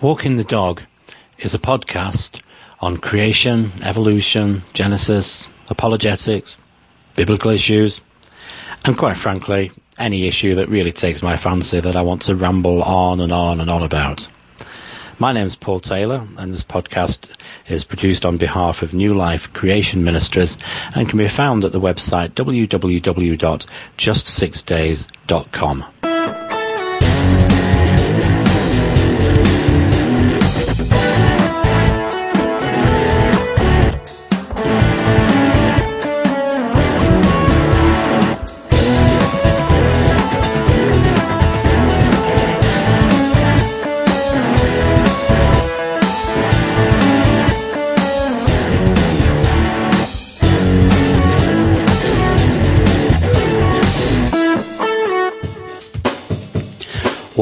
Walking the Dog is a podcast on creation, evolution, Genesis, apologetics, biblical issues, and quite frankly, any issue that really takes my fancy that I want to ramble on and on and on about. My name is Paul Taylor, and this podcast is produced on behalf of New Life Creation Ministries and can be found at the website www.justsixdays.com.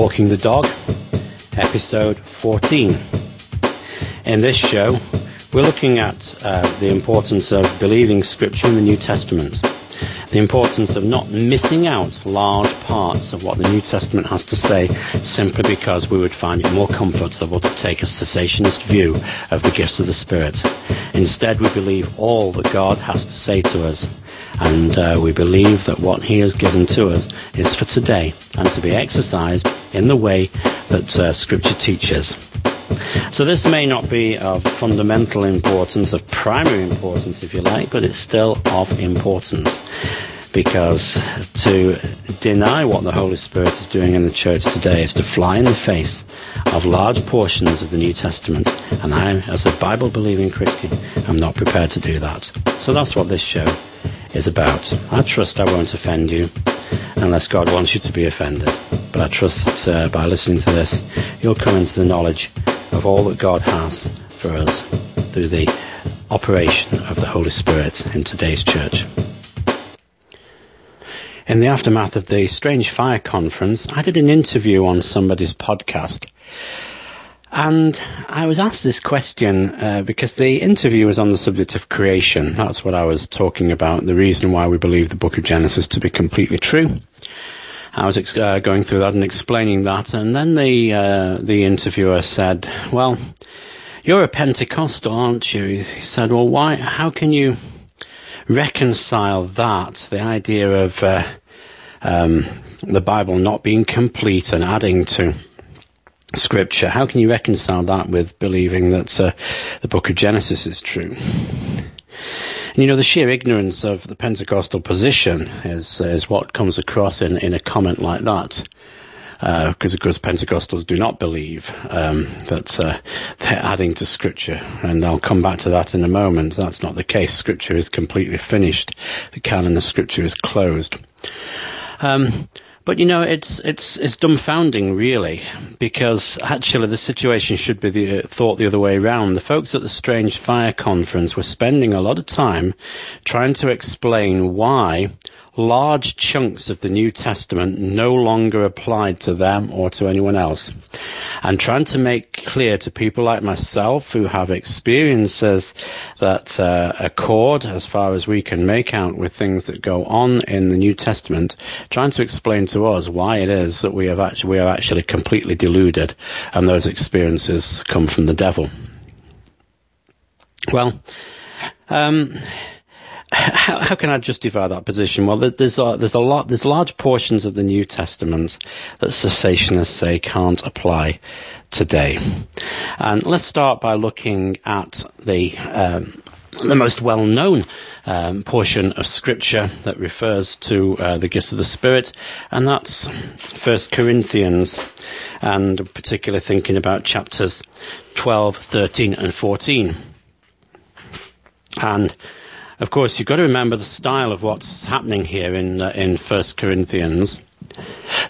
Walking the Dog, episode 14. In this show, we're looking at uh, the importance of believing Scripture in the New Testament, the importance of not missing out large parts of what the New Testament has to say simply because we would find it more comfortable to take a cessationist view of the gifts of the Spirit. Instead, we believe all that God has to say to us and uh, we believe that what he has given to us is for today and to be exercised in the way that uh, Scripture teaches. So this may not be of fundamental importance, of primary importance, if you like, but it's still of importance. Because to deny what the Holy Spirit is doing in the church today is to fly in the face of large portions of the New Testament. And I, as a Bible believing Christian, am not prepared to do that. So that's what this show is about. I trust I won't offend you unless God wants you to be offended. But I trust that uh, by listening to this, you'll come into the knowledge of all that God has for us through the operation of the Holy Spirit in today's church. In the aftermath of the Strange Fire Conference, I did an interview on somebody's podcast and I was asked this question uh, because the interview was on the subject of creation. That's what I was talking about, the reason why we believe the book of Genesis to be completely true. I was ex- uh, going through that and explaining that, and then the uh, the interviewer said, "Well, you're a Pentecostal, aren't you?" He said, "Well, why? How can you reconcile that, the idea of uh, um, the Bible not being complete and adding to?" Scripture. How can you reconcile that with believing that uh, the book of Genesis is true? And you know, the sheer ignorance of the Pentecostal position is, is what comes across in, in a comment like that. Because, uh, of course, Pentecostals do not believe um, that uh, they're adding to Scripture. And I'll come back to that in a moment. That's not the case. Scripture is completely finished. The canon of Scripture is closed. Um, but you know, it's it's it's dumbfounding, really, because actually the situation should be the, uh, thought the other way around. The folks at the Strange Fire Conference were spending a lot of time trying to explain why large chunks of the New Testament no longer applied to them or to anyone else. And trying to make clear to people like myself who have experiences that uh, accord as far as we can make out with things that go on in the New Testament, trying to explain to us why it is that we have actually, we are actually completely deluded and those experiences come from the devil. Well, um, how, how, can I justify that position? Well, there's a, there's a lot, there's large portions of the New Testament that cessationists say can't apply today. And let's start by looking at the um, the most well-known um, portion of Scripture that refers to uh, the gifts of the Spirit, and that's First Corinthians, and particularly thinking about chapters 12, 13, and 14. And of course, you've got to remember the style of what's happening here in uh, in First Corinthians.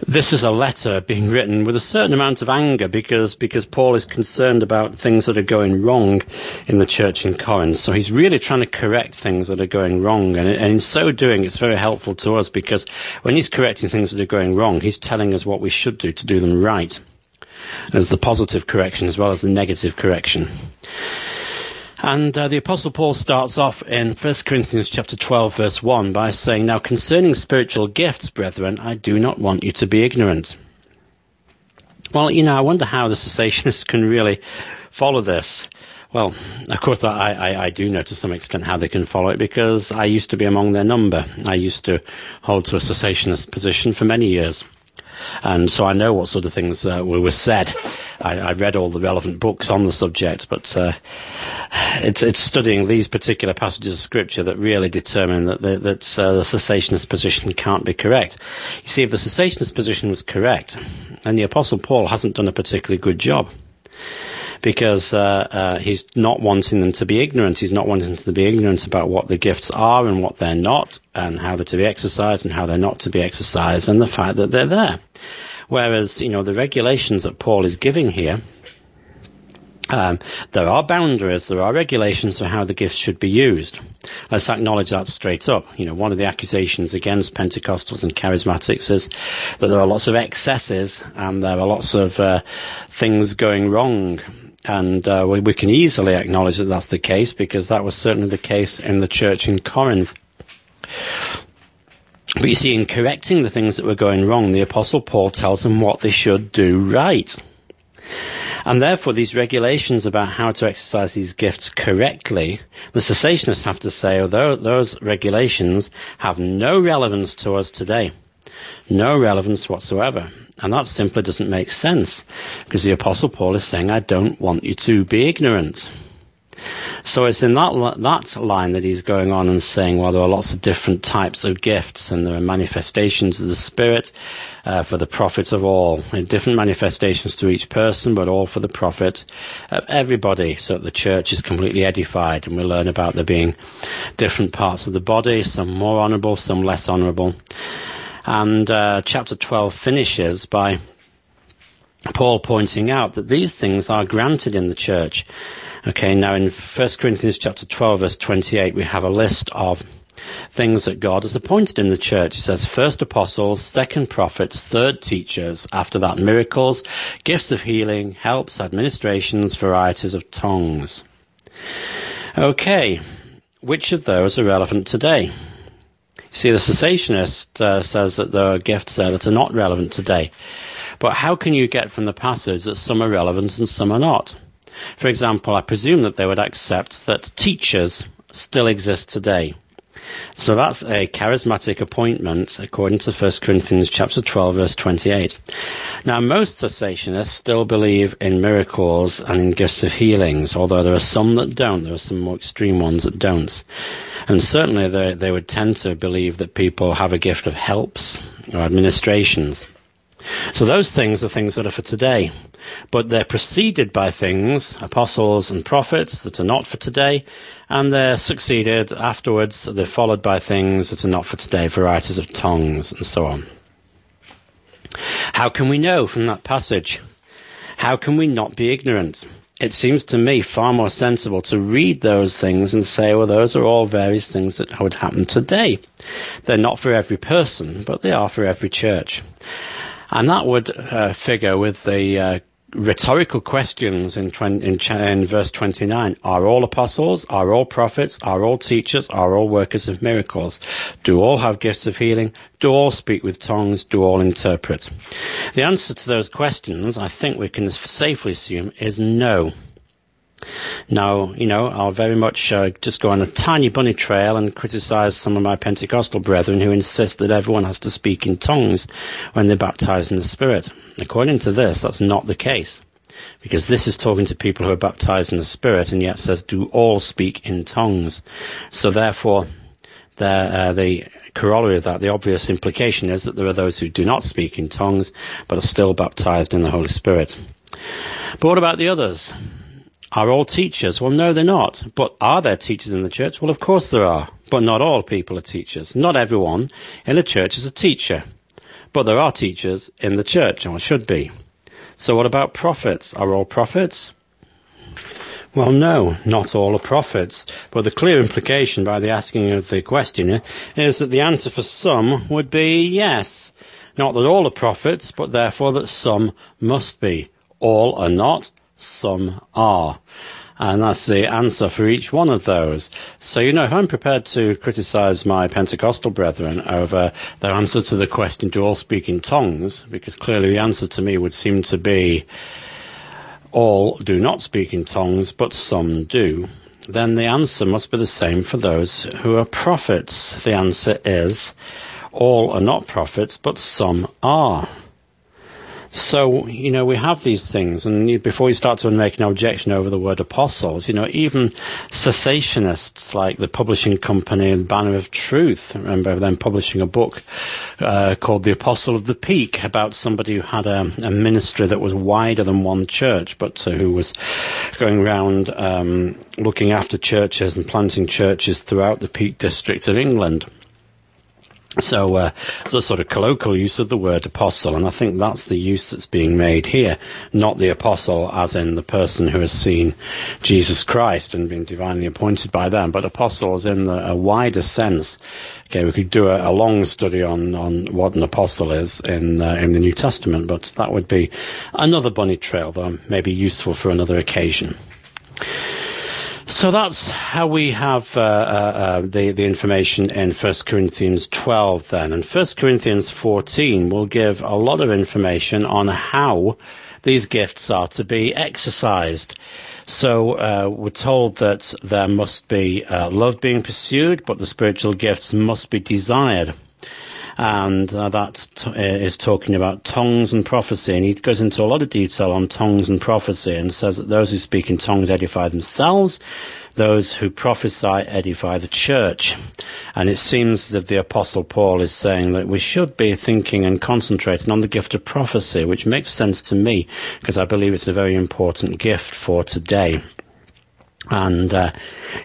This is a letter being written with a certain amount of anger because because Paul is concerned about things that are going wrong in the church in Corinth. So he's really trying to correct things that are going wrong, and, and in so doing, it's very helpful to us because when he's correcting things that are going wrong, he's telling us what we should do to do them right. There's the positive correction as well as the negative correction. And uh, the Apostle Paul starts off in 1 Corinthians chapter 12, verse 1 by saying, Now concerning spiritual gifts, brethren, I do not want you to be ignorant. Well, you know, I wonder how the cessationists can really follow this. Well, of course, I, I, I, do know to some extent how they can follow it because I used to be among their number. I used to hold to a cessationist position for many years. And so I know what sort of things uh, were said. I, I, read all the relevant books on the subject, but uh, it's, it's studying these particular passages of scripture that really determine that, the, that uh, the cessationist position can't be correct. You see, if the cessationist position was correct, then the Apostle Paul hasn't done a particularly good job because uh, uh, he's not wanting them to be ignorant. He's not wanting them to be ignorant about what the gifts are and what they're not, and how they're to be exercised and how they're not to be exercised, and the fact that they're there. Whereas, you know, the regulations that Paul is giving here, um, there are boundaries, there are regulations for how the gifts should be used. Let's acknowledge that straight up. You know, one of the accusations against Pentecostals and charismatics is that there are lots of excesses and there are lots of uh, things going wrong and uh, we, we, can easily acknowledge that that's the case because that was certainly the case in the church in Corinth. But you see, in correcting the things that were going wrong, the Apostle Paul tells them what they should do right. And therefore, these regulations about how to exercise these gifts correctly, the cessationists have to say, although those regulations have no relevance to us today. No relevance whatsoever. And that simply doesn't make sense because the Apostle Paul is saying, I don't want you to be ignorant. So it's in that that line that he's going on and saying, well, there are lots of different types of gifts, and there are manifestations of the Spirit uh, for the profit of all, and different manifestations to each person, but all for the profit of everybody. So that the church is completely edified, and we learn about there being different parts of the body, some more honourable, some less honourable. And uh, chapter 12 finishes by Paul pointing out that these things are granted in the church. Okay, now in 1 Corinthians chapter 12 verse 28 we have a list of things that God has appointed in the church. It says first apostles, second prophets, third teachers, after that miracles, gifts of healing, helps, administrations, varieties of tongues. Okay, which of those are relevant today? See, the cessationist uh, says that there are gifts there that are not relevant today. But how can you get from the passage that some are relevant and some are not? For example, I presume that they would accept that teachers still exist today. So that's a charismatic appointment according to 1 Corinthians chapter 12 verse 28. Now most cessationists still believe in miracles and in gifts of healings, although there are some that don't. There are some more extreme ones that don't. And certainly they, they would tend to believe that people have a gift of helps or administrations. So those things are things that are for today. But they're preceded by things, apostles and prophets, that are not for today, and they're succeeded afterwards, they're followed by things that are not for today, varieties of tongues, and so on. How can we know from that passage? How can we not be ignorant? It seems to me far more sensible to read those things and say, well, those are all various things that would happen today. They're not for every person, but they are for every church. And that would uh, figure with the uh, rhetorical questions in, in, in, verse 29. Are all apostles? Are all prophets? Are all teachers? Are all workers of miracles? Do all have gifts of healing? Do all speak with tongues? Do all interpret? The answer to those questions, I think we can safely assume, is no. Now, you know, I'll very much uh, just go on a tiny bunny trail and criticize some of my Pentecostal brethren who insist that everyone has to speak in tongues when they're baptized in the Spirit. According to this, that's not the case. Because this is talking to people who are baptized in the Spirit and yet says, do all speak in tongues. So therefore, uh, the corollary of that, the obvious implication is that there are those who do not speak in tongues, but are still baptized in the Holy Spirit. But what about the others? Are all teachers? Well, no, they're not. But are there teachers in the church? Well, of course there are. But not all people are teachers. Not everyone in a church is a teacher. But there are teachers in the church, or should be. So what about prophets? Are all prophets? Well, no, not all are prophets. But the clear implication by the asking of the question is that the answer for some would be yes. Not that all are prophets, but therefore that some must be. All are not, some are. And that's the answer for each one of those. So, you know, if I'm prepared to criticize my Pentecostal brethren over their answer to the question, do all speak in tongues? Because clearly the answer to me would seem to be, all do not speak in tongues, but some do. Then the answer must be the same for those who are prophets. The answer is, all are not prophets, but some are. So, you know, we have these things, and before you start to make an objection over the word apostles, you know, even cessationists like the publishing company Banner of Truth, remember them publishing a book uh, called The Apostle of the Peak about somebody who had a, a ministry that was wider than one church, but uh, who was going around um, looking after churches and planting churches throughout the Peak District of England. So, uh, a sort of colloquial use of the word apostle, and I think that's the use that's being made here, not the apostle as in the person who has seen Jesus Christ and been divinely appointed by them, but apostle as in the, a wider sense. Okay, we could do a, a long study on, on what an apostle is in uh, in the New Testament, but that would be another bunny trail, though maybe useful for another occasion. So that's how we have uh, uh, uh, the the information in 1 Corinthians 12 then, and 1 Corinthians 14 will give a lot of information on how these gifts are to be exercised. So uh, we're told that there must be uh, love being pursued, but the spiritual gifts must be desired and uh, that t- uh, is talking about tongues and prophecy. And he goes into a lot of detail on tongues and prophecy and says that those who speak in tongues edify themselves, those who prophesy edify the church. And it seems as if the Apostle Paul is saying that we should be thinking and concentrating on the gift of prophecy, which makes sense to me because I believe it's a very important gift for today and uh,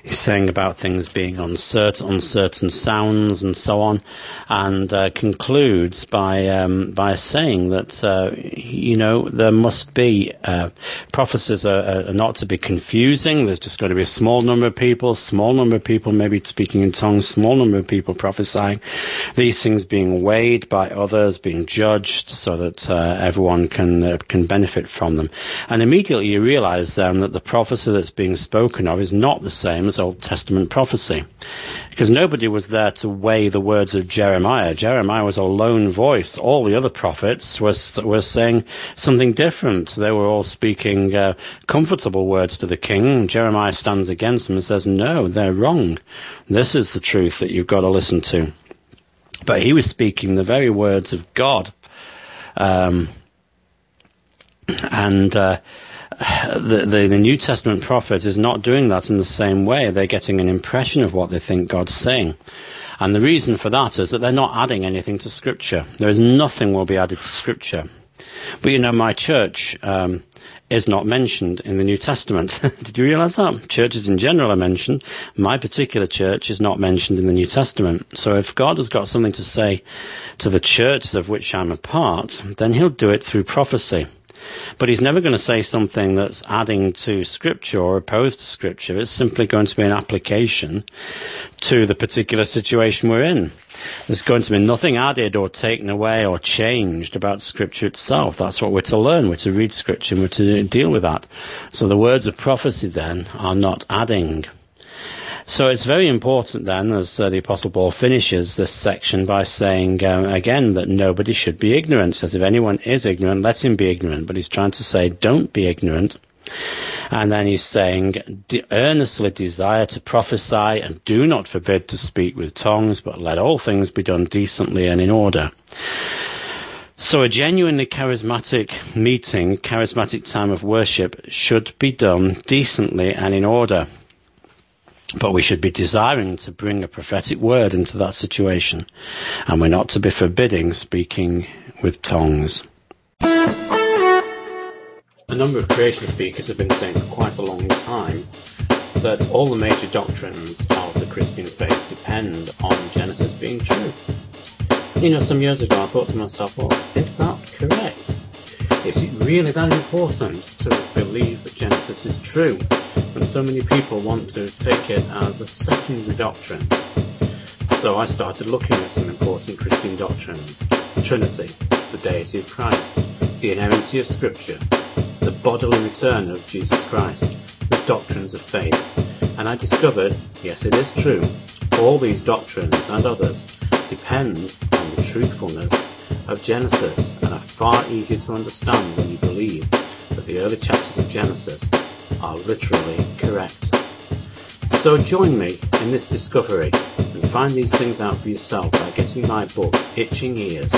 he's saying about things being uncertain, uncertain sounds and so on, and uh, concludes by um, by saying that uh, you know there must be uh, prophecies are, are, not to be confusing. There's just going to be a small number of people, small number of people maybe speaking in tongues, small number of people prophesying. These things being weighed by others, being judged, so that uh, everyone can uh, can benefit from them. And immediately you realise then that the prophecy that's being spoken spoken of is not the same as Old Testament prophecy. Because nobody was there to weigh the words of Jeremiah. Jeremiah was a lone voice. All the other prophets were, were saying something different. They were all speaking uh, comfortable words to the king. Jeremiah stands against them and says, no, they're wrong. This is the truth that you've got to listen to. But he was speaking the very words of God. Um, and uh, the, the, the New Testament prophet is not doing that in the same way. They're getting an impression of what they think God's saying. And the reason for that is that they're not adding anything to Scripture. There is nothing will be added to Scripture. But you know, my church um, is not mentioned in the New Testament. Did you realize that? Churches in general are mentioned. My particular church is not mentioned in the New Testament. So if God has got something to say to the churches of which I'm a part, then he'll do it through prophecy. But he's never going to say something that's adding to Scripture or opposed to Scripture. It's simply going to be an application to the particular situation we're in. There's going to be nothing added or taken away or changed about Scripture itself. That's what we're to learn. We're to read Scripture and we're to deal with that. So the words of prophecy then are not adding. So it's very important then, as uh, the Apostle Paul finishes this section by saying um, again that nobody should be ignorant. Says if anyone is ignorant, let him be ignorant. But he's trying to say don't be ignorant. And then he's saying, earnestly desire to prophesy and do not forbid to speak with tongues, but let all things be done decently and in order. So a genuinely charismatic meeting, charismatic time of worship should be done decently and in order. But we should be desiring to bring a prophetic word into that situation, and we're not to be forbidding speaking with tongues. A number of creation speakers have been saying for quite a long time that all the major doctrines of the Christian faith depend on Genesis being true. You know, some years ago I thought to myself, well, is that correct? Is it really that important to believe that Genesis is true? And so many people want to take it as a secondary doctrine. So I started looking at some important Christian doctrines. The Trinity, the deity of Christ, the inerrancy of Scripture, the bodily return of Jesus Christ, the doctrines of faith. And I discovered, yes, it is true, all these doctrines and others depend on the truthfulness of Genesis and are far easier to understand when you believe that the early chapters of Genesis are literally correct. So join me in this discovery and find these things out for yourself by getting my book, Itching Ears.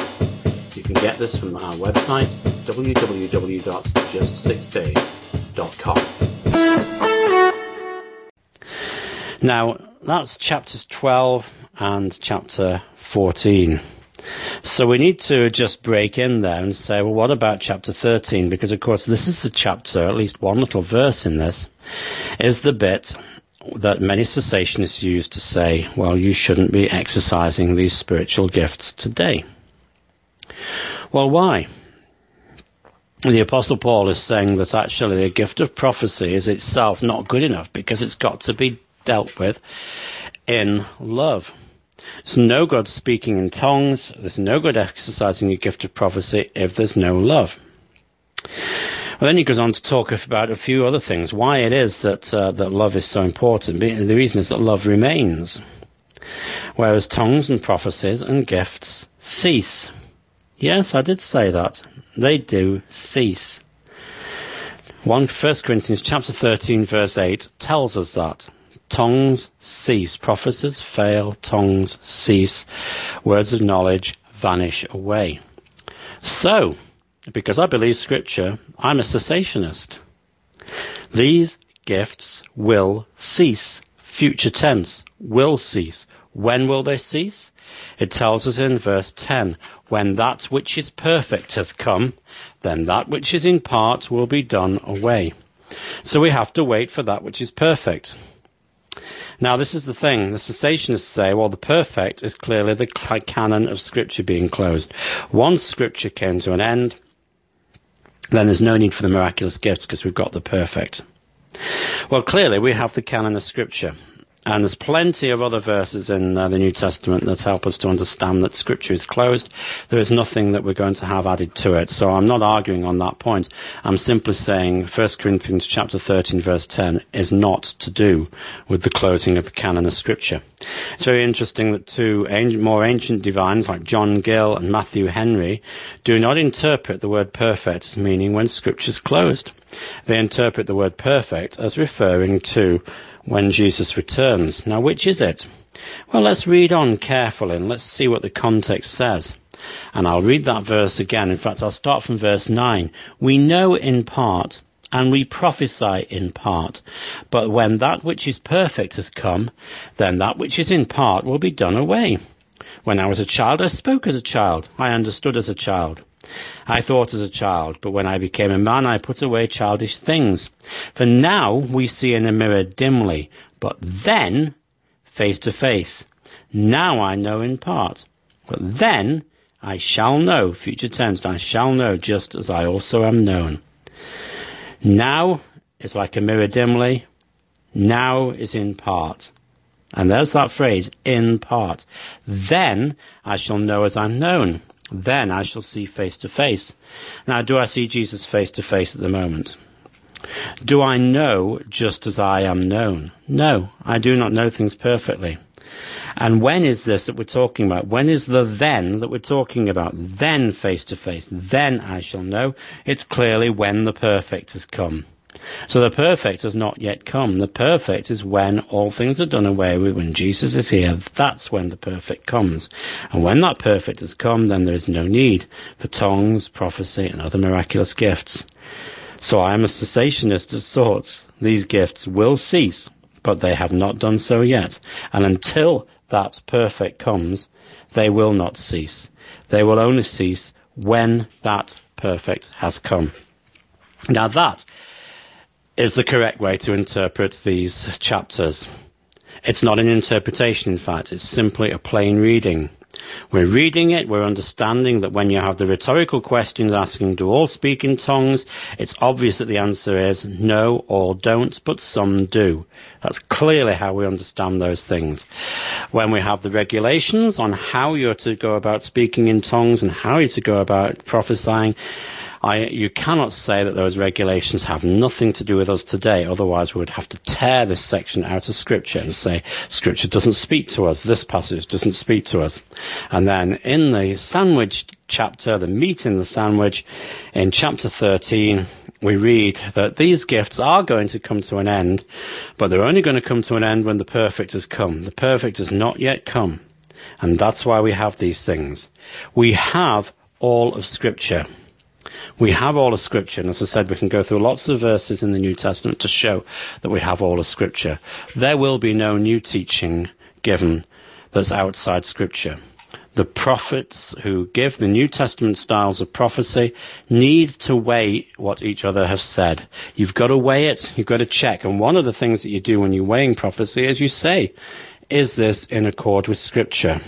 You can get this from our website, www.justsixdays.com. Now, that's chapters 12 and chapter 14. So we need to just break in there and say, well, what about chapter 13? Because, of course, this is a chapter, at least one little verse in this, is the bit that many cessationists use to say, well, you shouldn't be exercising these spiritual gifts today. Well, why? The Apostle Paul is saying that actually the gift of prophecy is itself not good enough because it's got to be dealt with in love. There's no good speaking in tongues, there's no good exercising your gift of prophecy if there's no love. Well, then he goes on to talk about a few other things. Why it is that uh, that love is so important. The reason is that love remains, whereas tongues and prophecies and gifts cease. Yes, I did say that. They do cease. 1 Corinthians chapter 13 verse 8 tells us that. Tongues cease. Prophecies fail. Tongues cease. Words of knowledge vanish away. So, because I believe Scripture, I'm a cessationist. These gifts will cease. Future tense, will cease. When will they cease? It tells us in verse 10 When that which is perfect has come, then that which is in part will be done away. So we have to wait for that which is perfect. Now, this is the thing. The cessationists say, well, the perfect is clearly the canon of Scripture being closed. Once Scripture came to an end, then there's no need for the miraculous gifts because we've got the perfect. Well, clearly we have the canon of Scripture. And there's plenty of other verses in uh, the New Testament that help us to understand that Scripture is closed. There is nothing that we're going to have added to it. So I'm not arguing on that point. I'm simply saying 1 Corinthians chapter 13 verse 10 is not to do with the closing of the canon of Scripture. It's very interesting that two more ancient divines like John Gill and Matthew Henry do not interpret the word perfect as meaning when Scripture is closed. They interpret the word perfect as referring to when Jesus returns. Now, which is it? Well, let's read on carefully and let's see what the context says. And I'll read that verse again. In fact, I'll start from verse 9. We know in part and we prophesy in part. But when that which is perfect has come, then that which is in part will be done away. When I was a child, I spoke as a child. I understood as a child. I thought as a child, but when I became a man, I put away childish things. For now we see in a mirror dimly, but then face to face. Now I know in part, but then I shall know, future tense, I shall know just as I also am known. Now is like a mirror dimly, now is in part. And there's that phrase, in part. Then I shall know as I'm known. Then I shall see face to face. Now, do I see Jesus face to face at the moment? Do I know just as I am known? No, I do not know things perfectly. And when is this that we're talking about? When is the then that we're talking about? Then face to face. Then I shall know. It's clearly when the perfect has come. So the perfect has not yet come. The perfect is when all things are done away with, when Jesus is here. That's when the perfect comes. And when that perfect has come, then there is no need for tongues, prophecy, and other miraculous gifts. So I am a cessationist of sorts. These gifts will cease, but they have not done so yet. And until that perfect comes, they will not cease. They will only cease when that perfect has come. Now that is the correct way to interpret these chapters. It's not an interpretation, in fact, it's simply a plain reading. We're reading it, we're understanding that when you have the rhetorical questions asking, do all speak in tongues? It's obvious that the answer is no, all don't, but some do. That's clearly how we understand those things. When we have the regulations on how you're to go about speaking in tongues and how you're to go about prophesying, I, you cannot say that those regulations have nothing to do with us today. Otherwise, we would have to tear this section out of Scripture and say Scripture doesn't speak to us. This passage doesn't speak to us. And then in the sandwich chapter, the meat in the sandwich, in chapter 13, we read that these gifts are going to come to an end, but they're only going to come to an end when the perfect has come. The perfect has not yet come. And that's why we have these things. We have all of Scripture. We have all of Scripture, and as I said, we can go through lots of verses in the New Testament to show that we have all of Scripture. There will be no new teaching given that's outside Scripture. The prophets who give the New Testament styles of prophecy need to weigh what each other have said. You've got to weigh it, you've got to check. And one of the things that you do when you're weighing prophecy is you say, is this in accord with Scripture?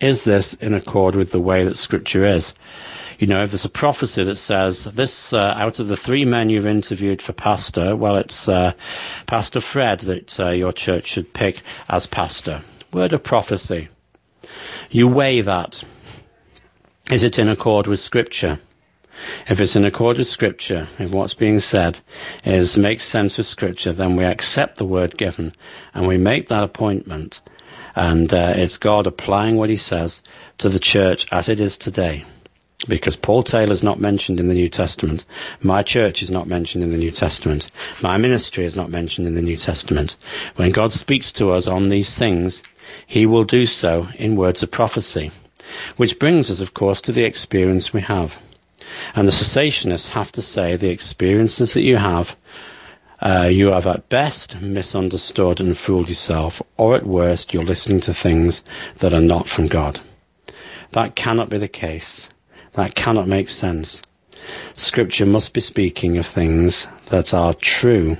Is this in accord with the way that Scripture is? You know, if there's a prophecy that says this uh, out of the three men you've interviewed for pastor, well, it's uh, Pastor Fred that uh, your church should pick as pastor. Word of prophecy. You weigh that. Is it in accord with Scripture? If it's in accord with Scripture, if what's being said is makes sense with Scripture, then we accept the word given and we make that appointment. And uh, it's God applying what He says to the church as it is today because Paul Taylor is not mentioned in the New Testament. My church is not mentioned in the New Testament. My ministry is not mentioned in the New Testament. When God speaks to us on these things, he will do so in words of prophecy. Which brings us, of course, to the experience we have. And the cessationists have to say the experiences that you have, uh, you have at best misunderstood and fooled yourself, or at worst, you're listening to things that are not from God. That cannot be the case. That cannot make sense. Scripture must be speaking of things that are true.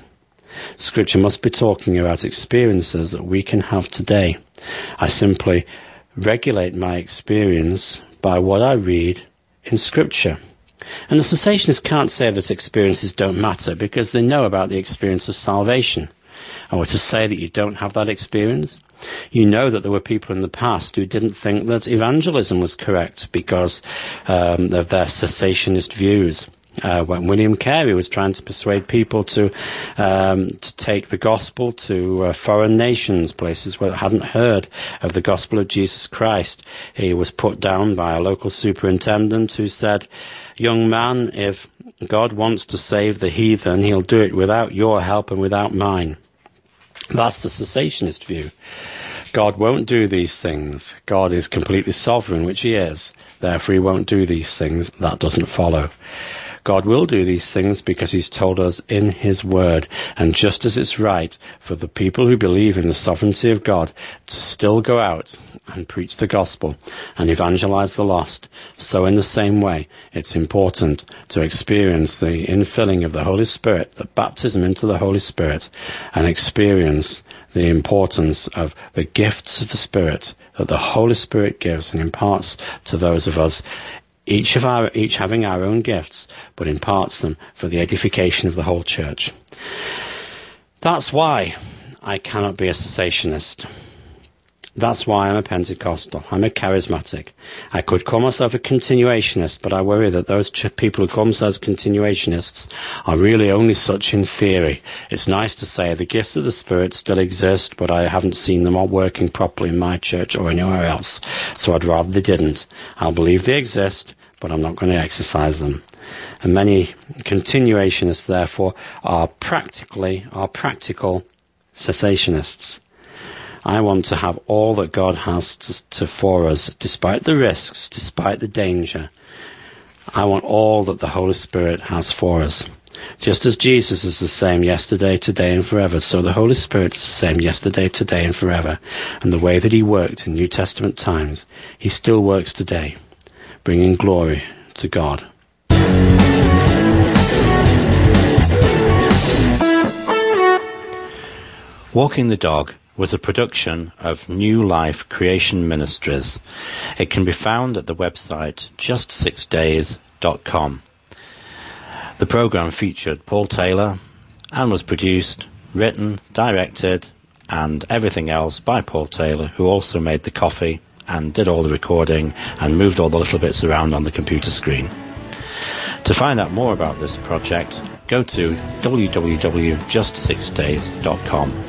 Scripture must be talking about experiences that we can have today. I simply regulate my experience by what I read in Scripture. And the cessationists can't say that experiences don't matter because they know about the experience of salvation. Or to say that you don't have that experience, you know that there were people in the past who didn't think that evangelism was correct because um, of their cessationist views. Uh, when William Carey was trying to persuade people to um, to take the gospel to uh, foreign nations, places where they hadn't heard of the gospel of Jesus Christ, he was put down by a local superintendent who said, "Young man, if God wants to save the heathen, He'll do it without your help and without mine." That's the cessationist view. God won't do these things. God is completely sovereign, which he is. Therefore, he won't do these things. That doesn't follow. God will do these things because he's told us in his word. And just as it's right for the people who believe in the sovereignty of God to still go out and preach the gospel and evangelize the lost, so in the same way, it's important to experience the infilling of the Holy Spirit, the baptism into the Holy Spirit, and experience the importance of the gifts of the Spirit that the Holy Spirit gives and imparts to those of us each of our each having our own gifts, but imparts them for the edification of the whole church. That's why I cannot be a cessationist. That's why I'm a Pentecostal. I'm a charismatic. I could call myself a continuationist, but I worry that those ch- people who call themselves continuationists are really only such in theory. It's nice to say the gifts of the Spirit still exist, but I haven't seen them all working properly in my church or anywhere else, so I'd rather they didn't. I'll believe they exist, but I'm not going to exercise them. And many continuationists, therefore, are practically, are practical cessationists. I want to have all that God has to, to, for us, despite the risks, despite the danger. I want all that the Holy Spirit has for us. Just as Jesus is the same yesterday, today, and forever, so the Holy Spirit is the same yesterday, today, and forever. And the way that He worked in New Testament times, He still works today, bringing glory to God. Walking the Dog was a production of New Life Creation Ministries. It can be found at the website justsixdays.com. The program featured Paul Taylor and was produced, written, directed, and everything else by Paul Taylor, who also made the coffee and did all the recording and moved all the little bits around on the computer screen. To find out more about this project, go to www.justsixdays.com.